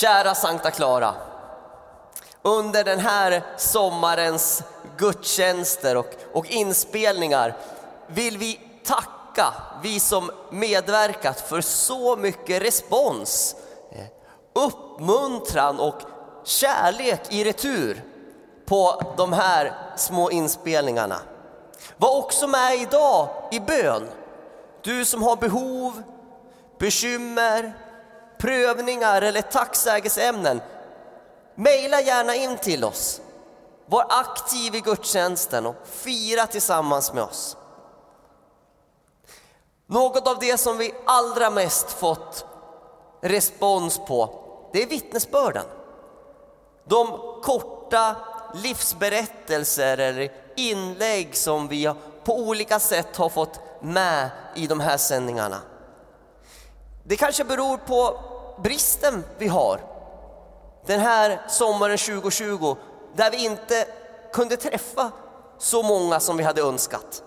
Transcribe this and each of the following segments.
Kära Sankta Clara. Under den här sommarens gudstjänster och, och inspelningar vill vi tacka vi som medverkat för så mycket respons, eh, uppmuntran och kärlek i retur på de här små inspelningarna. Var också med idag i bön. Du som har behov, bekymmer, prövningar eller tacksägelseämnen. mejla gärna in till oss. Var aktiv i gudstjänsten och fira tillsammans med oss. Något av det som vi allra mest fått respons på, det är vittnesbörden. De korta livsberättelser eller inlägg som vi på olika sätt har fått med i de här sändningarna. Det kanske beror på bristen vi har den här sommaren 2020 där vi inte kunde träffa så många som vi hade önskat.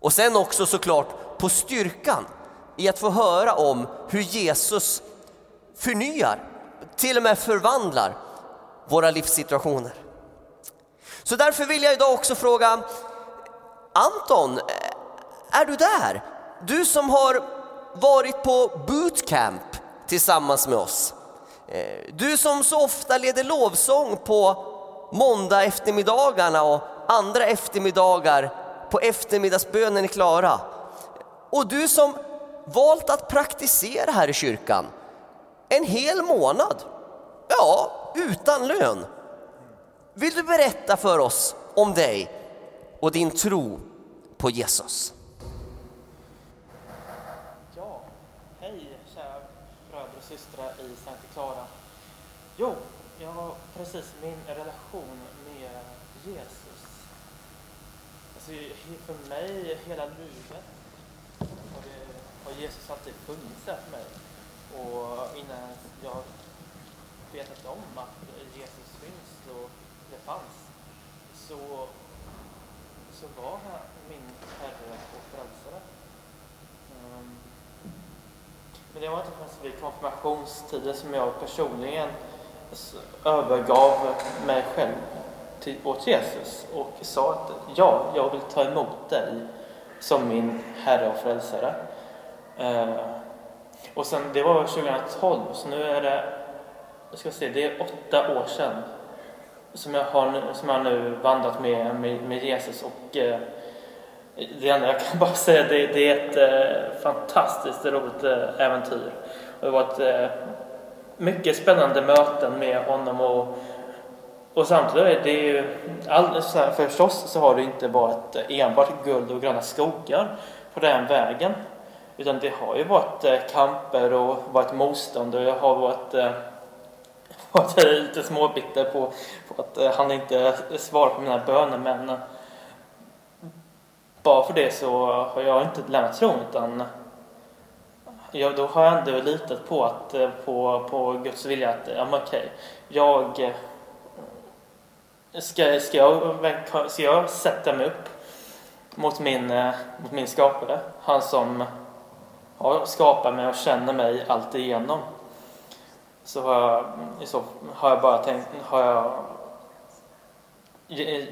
Och sen också såklart på styrkan i att få höra om hur Jesus förnyar, till och med förvandlar våra livssituationer. Så därför vill jag idag också fråga Anton, eh, är du där? Du som har varit på bootcamp tillsammans med oss. Eh, du som så ofta leder lovsång på måndag eftermiddagarna och andra eftermiddagar på eftermiddagsbönen i Klara. Och du som valt att praktisera här i kyrkan en hel månad, ja, utan lön. Vill du berätta för oss om dig och din tro på Jesus? Ja, hej kära bröder och systrar i Sankta Clara. Jo, jag har precis min relation med Jesus. Alltså, för mig hela livet har, det, har Jesus alltid funnits där för mig. Och innan jag vetat om att Jesus finns och det fanns så, så var han min Herre och Frälsare. Um, men det var inte förrän vid konfirmationstiden som jag personligen övergav mig själv till, åt Jesus och sa att ja, jag vill ta emot dig som min Herre och Frälsare. Eh, och sen, det var 2012, så nu är det, jag ska se, det är åtta år sedan som jag har, som jag nu vandrat med, med, med Jesus och eh, det enda jag kan bara säga det, det är ett eh, fantastiskt roligt eh, äventyr. Och det var ett eh, mycket spännande möten med honom och, och samtidigt är det ju all, så här, förstås så har det inte varit enbart guld och gröna skogar på den vägen. Utan det har ju varit eh, kamper och varit motstånd och jag har varit, eh, varit lite småbitter på, på att eh, han inte svarar på mina böner men bara för det så har jag inte lämnat tron utan ja, då har jag ändå litat på, att, eh, på, på Guds vilja att ja, men okej, jag eh, ska, ska, jag, ska jag sätta mig upp mot min, eh, mot min skapare, han som har skapat mig och känner mig allt igenom. Så har jag, så har jag bara tänkt, har jag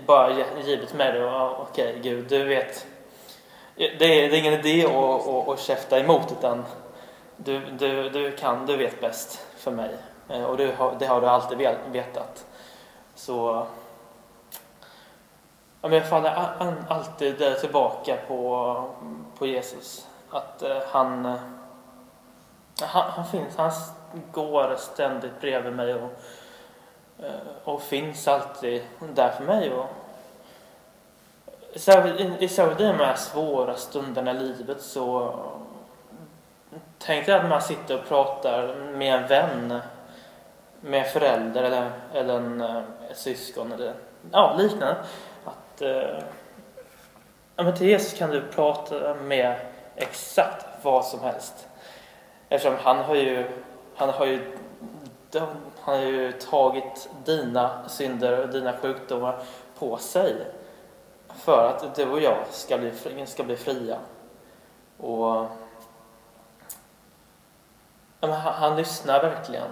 bara givit mig det och okej okay, Gud, du vet. Det är, det är ingen idé att, att, att käfta emot utan du, du, du kan, du vet bäst för mig. Och du har, det har du alltid vetat. Så ja, jag faller alltid tillbaka på, på Jesus. Att han, han, han finns, han går ständigt bredvid mig och och finns alltid där för mig. Och särskilt i de här svåra stunderna i livet så tänk dig att man sitter och pratar med en vän, med en förälder eller, eller en, eh, ett syskon eller ja, liknande. Att, eh, men till Jesus kan du prata med exakt vad som helst. Eftersom han har ju, han har ju han har ju tagit dina synder och dina sjukdomar på sig för att du och jag ska bli, ska bli fria. Och han, han lyssnar verkligen.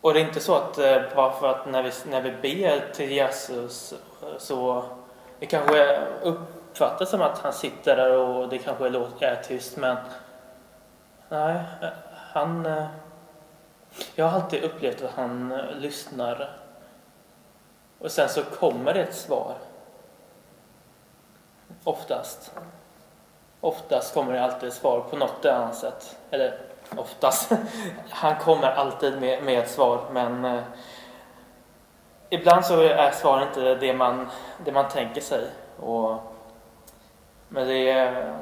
Och det är inte så att eh, bara för att när vi, när vi ber till Jesus eh, så det kanske uppfattas som att han sitter där och det kanske är tyst men nej, han eh, jag har alltid upplevt att han lyssnar och sen så kommer det ett svar. Oftast. Oftast kommer det alltid ett svar på något annat sätt. Eller oftast. Han kommer alltid med, med ett svar men eh, ibland så är svaret inte det man, det man tänker sig. Och, men det är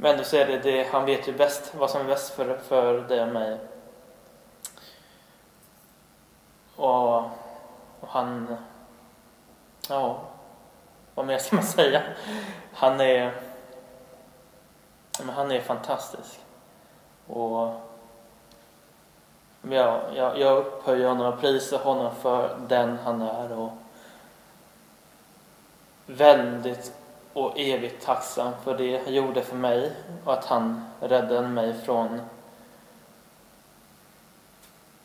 men ändå så är det, det han vet ju bäst vad som är bäst för, för dig och mig. Och, och han... Ja, vad mer ska man säga? Han är... Men han är fantastisk. Och jag, jag, jag upphöjer honom och prisar honom för den han är. Och väldigt och evigt tacksam för det han gjorde för mig och att han räddade mig från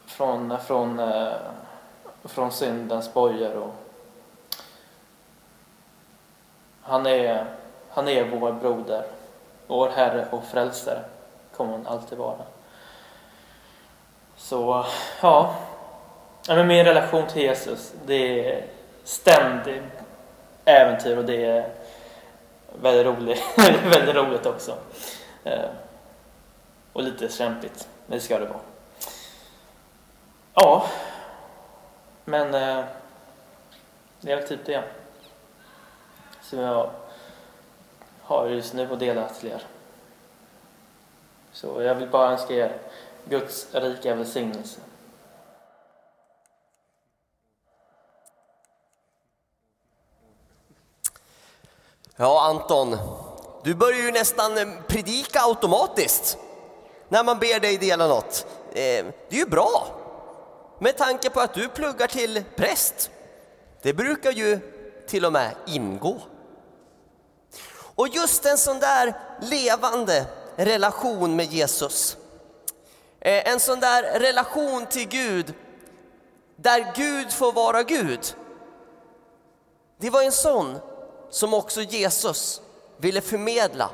från, från, eh, från syndens bojor. Och han, är, han är vår broder, vår Herre och Frälsare kommer han alltid vara. Så ja, men min relation till Jesus, det är ständigt äventyr och det är väldigt roligt, väldigt roligt också. Eh, och lite kämpigt, men det ska det vara. Ja, men eh, det är väl typ det som jag har just nu att dela till er. Så jag vill bara önska er Guds rika välsignelse. Ja, Anton, du börjar ju nästan predika automatiskt när man ber dig dela något. Eh, det är ju bra med tanke på att du pluggar till präst. Det brukar ju till och med ingå. Och just en sån där levande relation med Jesus. Eh, en sån där relation till Gud där Gud får vara Gud. Det var en sån som också Jesus ville förmedla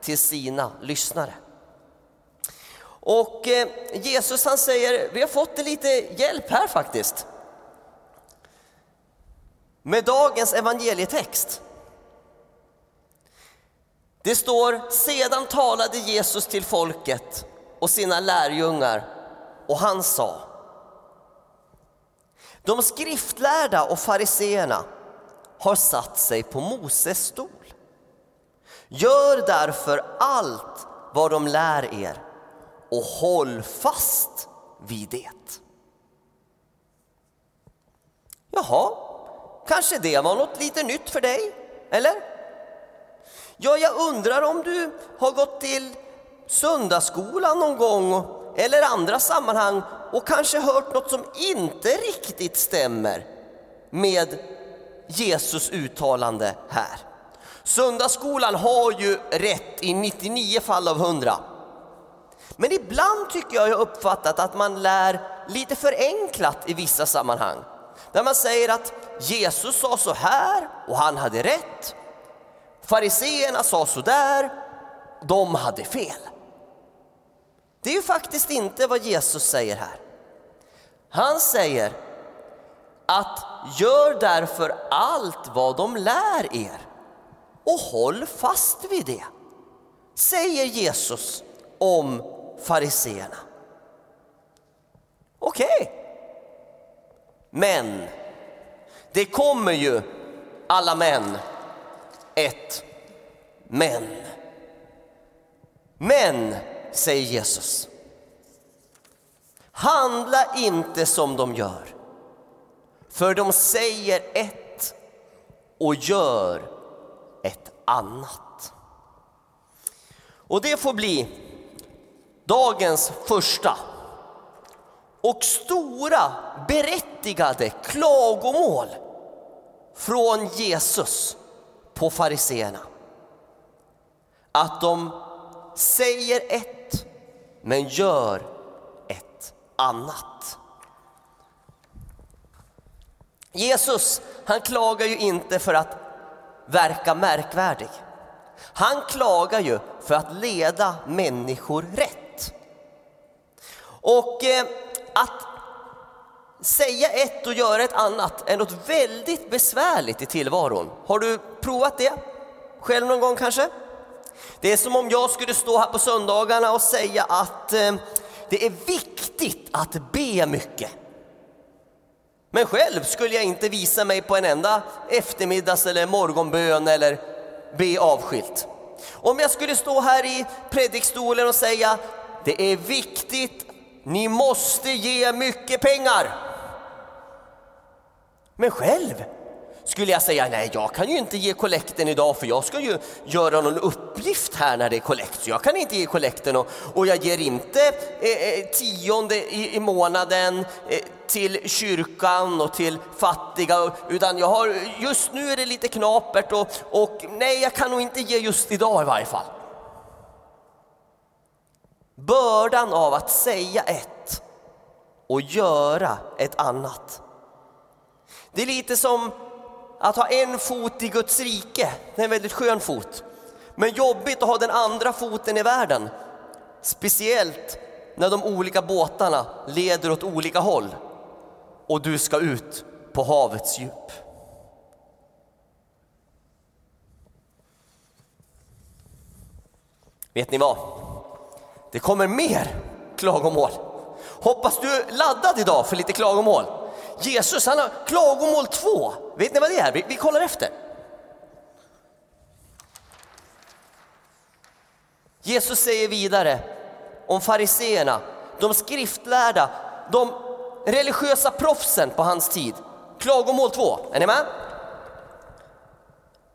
till sina lyssnare. Och eh, Jesus han säger, vi har fått lite hjälp här faktiskt. Med dagens evangelietext. Det står, sedan talade Jesus till folket och sina lärjungar och han sa De skriftlärda och fariseerna har satt sig på Moses stol. Gör därför allt vad de lär er och håll fast vid det. Jaha, kanske det var något lite nytt för dig, eller? Ja, jag undrar om du har gått till söndagsskolan någon gång eller andra sammanhang och kanske hört något som inte riktigt stämmer med Jesus uttalande här. Söndagsskolan har ju rätt i 99 fall av 100. Men ibland tycker jag jag uppfattat att man lär lite förenklat i vissa sammanhang. Där man säger att Jesus sa så här och han hade rätt. Fariseerna sa sådär, de hade fel. Det är ju faktiskt inte vad Jesus säger här. Han säger att gör därför allt vad de lär er och håll fast vid det, säger Jesus om fariseerna. Okej. Okay. Men det kommer ju alla män ett men. Men, säger Jesus, handla inte som de gör. För de säger ett och gör ett annat. Och det får bli dagens första och stora berättigade klagomål från Jesus på fariseerna. Att de säger ett men gör ett annat. Jesus, han klagar ju inte för att verka märkvärdig. Han klagar ju för att leda människor rätt. Och eh, att säga ett och göra ett annat är något väldigt besvärligt i tillvaron. Har du provat det själv någon gång kanske? Det är som om jag skulle stå här på söndagarna och säga att eh, det är viktigt att be mycket. Men själv skulle jag inte visa mig på en enda eftermiddags eller morgonbön eller be avskilt. Om jag skulle stå här i predikstolen och säga det är viktigt, ni måste ge mycket pengar. Men själv skulle jag säga nej, jag kan ju inte ge kollekten idag för jag ska ju göra någon uppgift här när det är kollekt. Så jag kan inte ge kollekten och, och jag ger inte eh, eh tionde i, i månaden eh, till kyrkan och till fattiga utan jag har, just nu är det lite knapert och, och nej, jag kan nog inte ge just idag i varje fall. Bördan av att säga ett och göra ett annat. Det är lite som att ha en fot i Guds rike, det är en väldigt skön fot. Men jobbigt att ha den andra foten i världen. Speciellt när de olika båtarna leder åt olika håll och du ska ut på havets djup. Vet ni vad? Det kommer mer klagomål. Hoppas du är laddad idag för lite klagomål. Jesus han har klagomål två. Vet ni vad det är? Vi, vi kollar efter. Jesus säger vidare om fariseerna, de skriftlärda, de religiösa proffsen på hans tid. Klagomål två, är ni med?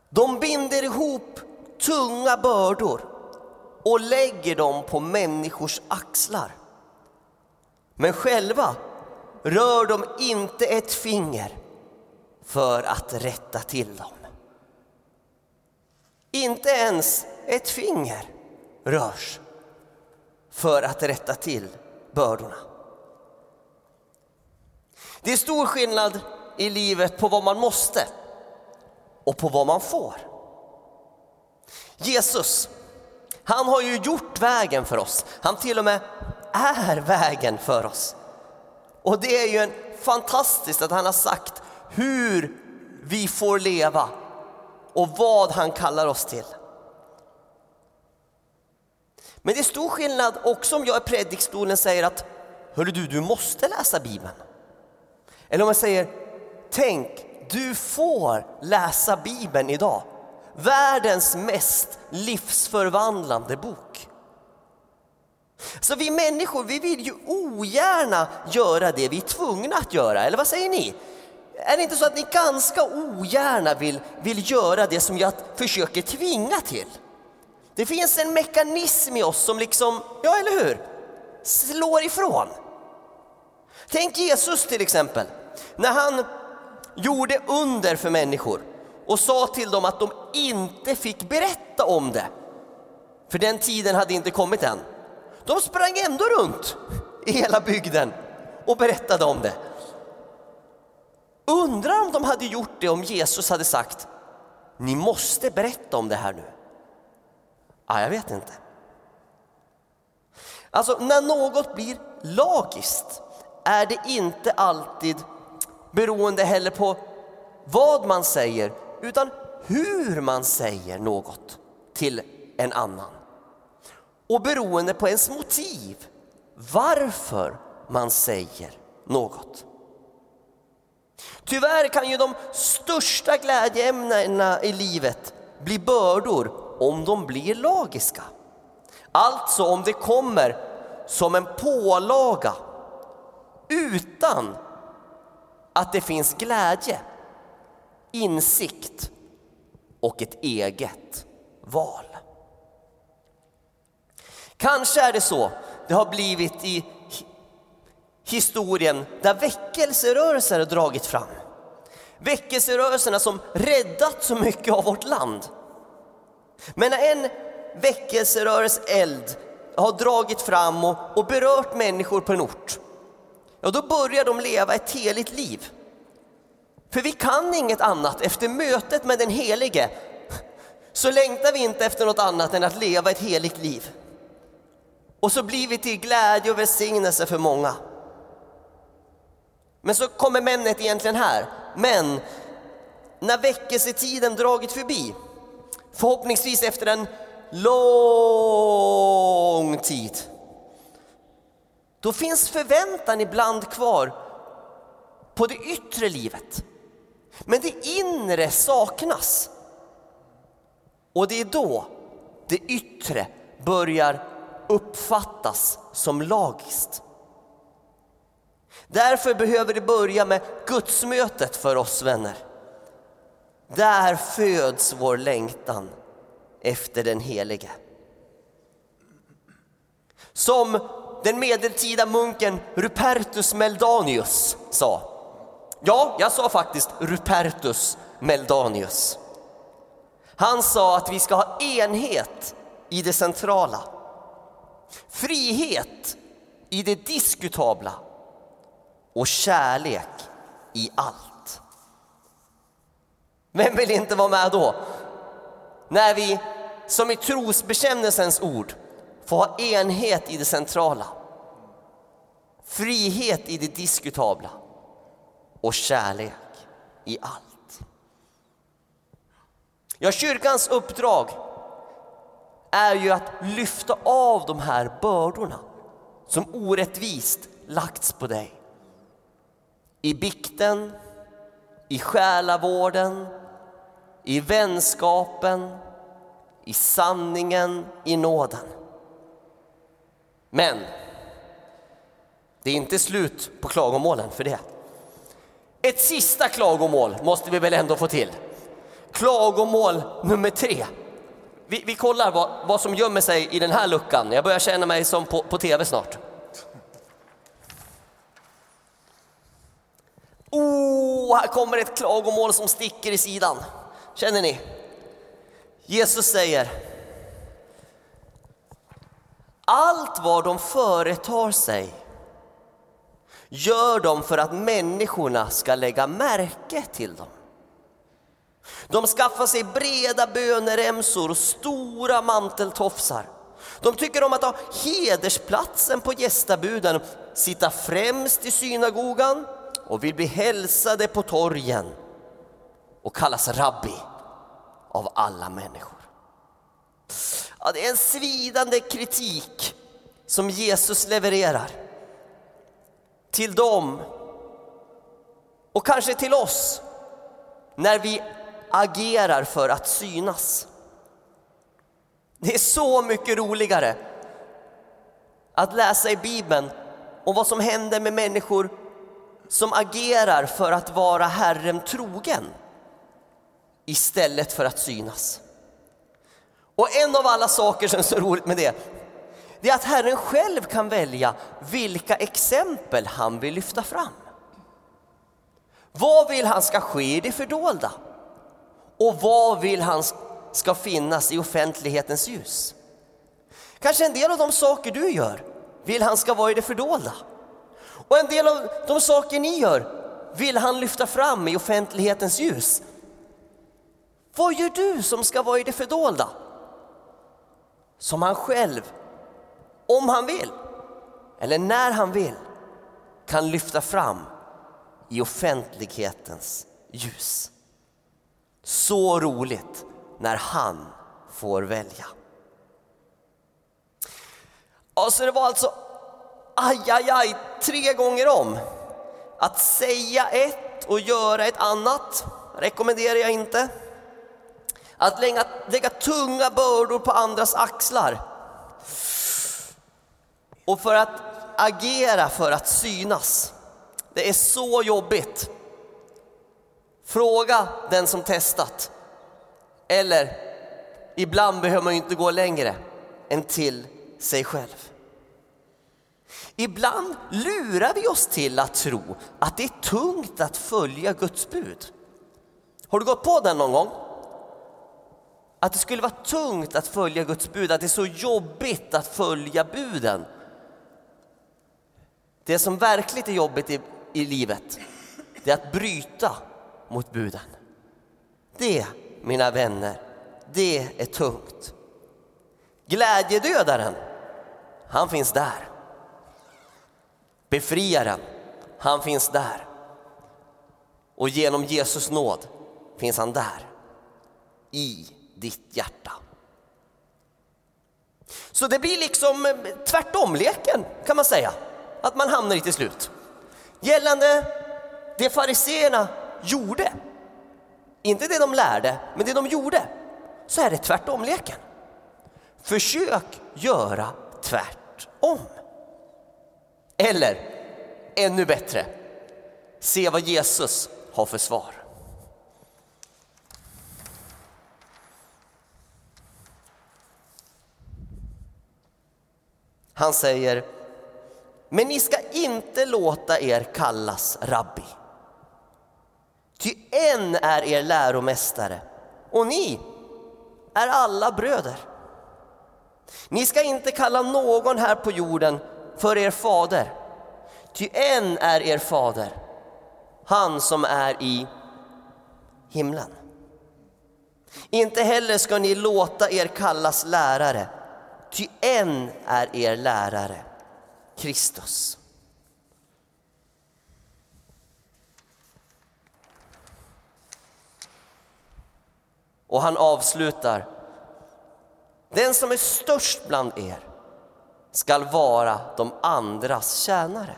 De binder ihop tunga bördor och lägger dem på människors axlar. Men själva rör de inte ett finger för att rätta till dem. Inte ens ett finger rörs för att rätta till bördorna. Det är stor skillnad i livet på vad man måste och på vad man får. Jesus, han har ju gjort vägen för oss. Han till och med är vägen för oss. Och det är ju en fantastiskt att han har sagt hur vi får leva och vad han kallar oss till. Men det är stor skillnad också om jag i predikstolen säger att Hörru du, du måste läsa Bibeln. Eller om jag säger Tänk, du får läsa Bibeln idag. Världens mest livsförvandlande bok. Så vi människor, vi vill ju ogärna göra det vi är tvungna att göra, eller vad säger ni? Är det inte så att ni ganska ogärna vill, vill göra det som jag försöker tvinga till? Det finns en mekanism i oss som liksom, ja eller hur, slår ifrån. Tänk Jesus till exempel, när han gjorde under för människor och sa till dem att de inte fick berätta om det. För den tiden hade inte kommit än. De sprang ändå runt i hela bygden och berättade om det. Undrar om de hade gjort det om Jesus hade sagt ni måste berätta om det här nu. Ja, jag vet inte. Alltså, när något blir lagiskt är det inte alltid beroende heller på vad man säger utan hur man säger något till en annan och beroende på ens motiv, varför man säger något. Tyvärr kan ju de största glädjeämnena i livet bli bördor om de blir lagiska. Alltså om det kommer som en pålaga utan att det finns glädje, insikt och ett eget val. Kanske är det så det har blivit i historien där väckelserörelser har dragit fram. Väckelserörelserna som räddat så mycket av vårt land. Men när en väckelserörelse eld har dragit fram och, och berört människor på en ort, ja då börjar de leva ett heligt liv. För vi kan inget annat efter mötet med den Helige. Så längtar vi inte efter något annat än att leva ett heligt liv. Och så blir vi till glädje och välsignelse för många. Men så kommer männet egentligen här. Men när väckelsetiden dragit förbi, förhoppningsvis efter en lång tid, då finns förväntan ibland kvar på det yttre livet. Men det inre saknas. Och det är då det yttre börjar uppfattas som lagiskt. Därför behöver det börja med gudsmötet för oss vänner. Där föds vår längtan efter den Helige. Som den medeltida munken Rupertus Meldanius sa. Ja, jag sa faktiskt Rupertus Meldanius. Han sa att vi ska ha enhet i det centrala, frihet i det diskutabla och kärlek i allt. Vem vill inte vara med då? När vi, som i trosbekännelsens ord, får ha enhet i det centrala, frihet i det diskutabla och kärlek i allt. Ja, kyrkans uppdrag är ju att lyfta av de här bördorna som orättvist lagts på dig. I bikten, i själavården, i vänskapen, i sanningen, i nåden. Men det är inte slut på klagomålen för det. Ett sista klagomål måste vi väl ändå få till. Klagomål nummer tre. Vi, vi kollar vad, vad, som gömmer sig i den här luckan. Jag börjar känna mig som på, på tv snart. Oh, här kommer ett klagomål som sticker i sidan. Känner ni? Jesus säger allt vad de företar sig gör de för att människorna ska lägga märke till dem. De skaffar sig breda böneremsor och stora manteltofsar. De tycker om att ha hedersplatsen på gästabuden, sitta främst i synagogan och vill bli hälsade på torgen och kallas rabbi av alla människor. Ja, det är en svidande kritik som Jesus levererar till dem och kanske till oss när vi agerar för att synas. Det är så mycket roligare att läsa i Bibeln om vad som händer med människor som agerar för att vara Herren trogen istället för att synas. Och en av alla saker som är så roligt med det, det är att Herren själv kan välja vilka exempel han vill lyfta fram. Vad vill han ska ske i det fördolda? Och vad vill han ska finnas i offentlighetens ljus? Kanske en del av de saker du gör vill han ska vara i det fördolda. Och en del av de saker ni gör vill han lyfta fram i offentlighetens ljus. Vad gör du som ska vara i det fördolda? Som han själv, om han vill, eller när han vill, kan lyfta fram i offentlighetens ljus. Så roligt när han får välja. Alltså det var alltså aj, aj, aj, tre gånger om. Att säga ett och göra ett annat rekommenderar jag inte. Att lägga, lägga tunga bördor på andras axlar. Och för att agera för att synas. Det är så jobbigt. Fråga den som testat. Eller ibland behöver man ju inte gå längre än till sig själv. Ibland lurar vi oss till att tro att det är tungt att följa Guds bud. Har du gått på den någon gång? Att det skulle vara tungt att följa Guds bud, att det är så jobbigt att följa buden. Det som verkligt är jobbigt i, i livet, det är att bryta mot buden. Det, mina vänner, det är tungt. Glädjedödaren, han finns där. Befriaren, han finns där. Och genom Jesus nåd finns han där, i ditt hjärta. Så det blir liksom eh, tvärtom-leken kan man säga, att man hamnar i till slut. Gällande det fariseerna gjorde, inte det de lärde, men det de gjorde, så är det tvärtom-leken. Försök göra tvärtom. Eller ännu bättre, se vad Jesus har för svar. Han säger, men ni ska inte låta er kallas rabbi. Ty en är er läromästare och ni är alla bröder. Ni ska inte kalla någon här på jorden för er fader, ty en är er fader, han som är i himlen. Inte heller ska ni låta er kallas lärare, ty en är er lärare, Kristus. Och han avslutar. Den som är störst bland er skall vara de andras tjänare.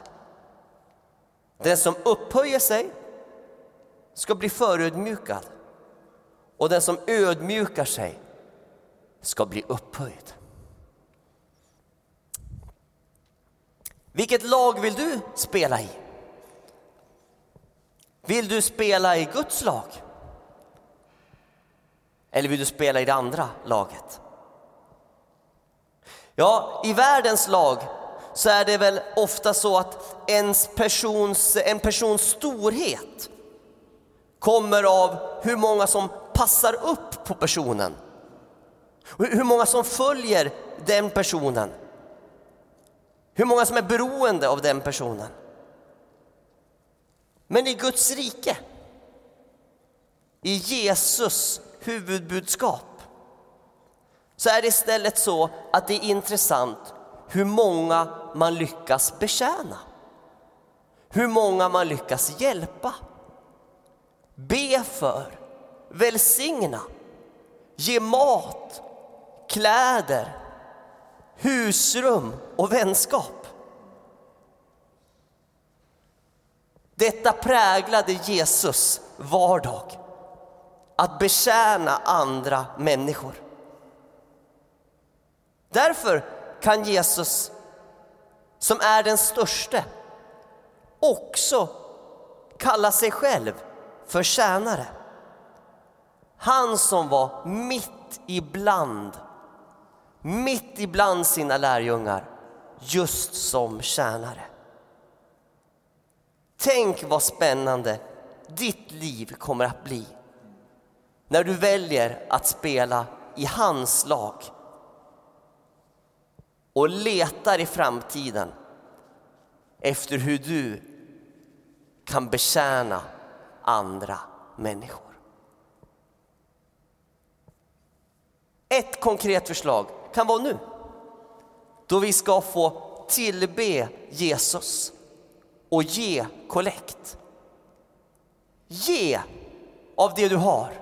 Den som upphöjer sig ska bli förödmjukad och den som ödmjukar sig ska bli upphöjd. Vilket lag vill du spela i? Vill du spela i Guds lag? Eller vill du spela i det andra laget? Ja, i världens lag så är det väl ofta så att ens persons, en persons storhet kommer av hur många som passar upp på personen. Hur många som följer den personen. Hur många som är beroende av den personen. Men i Guds rike, i Jesus huvudbudskap, så är det istället så att det är intressant hur många man lyckas betjäna. Hur många man lyckas hjälpa. Be för, välsigna, ge mat, kläder, husrum och vänskap. Detta präglade Jesus vardag, att betjäna andra människor. Därför kan Jesus, som är den störste, också kalla sig själv för tjänare. Han som var mitt ibland, mitt ibland sina lärjungar, just som tjänare. Tänk vad spännande ditt liv kommer att bli när du väljer att spela i hans lag och letar i framtiden efter hur du kan betjäna andra människor. Ett konkret förslag kan vara nu, då vi ska få tillbe Jesus och ge kollekt. Ge av det du har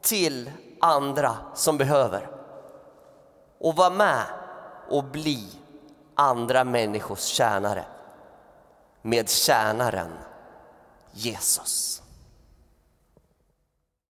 till andra som behöver och var med och bli andra människors tjänare med tjänaren Jesus.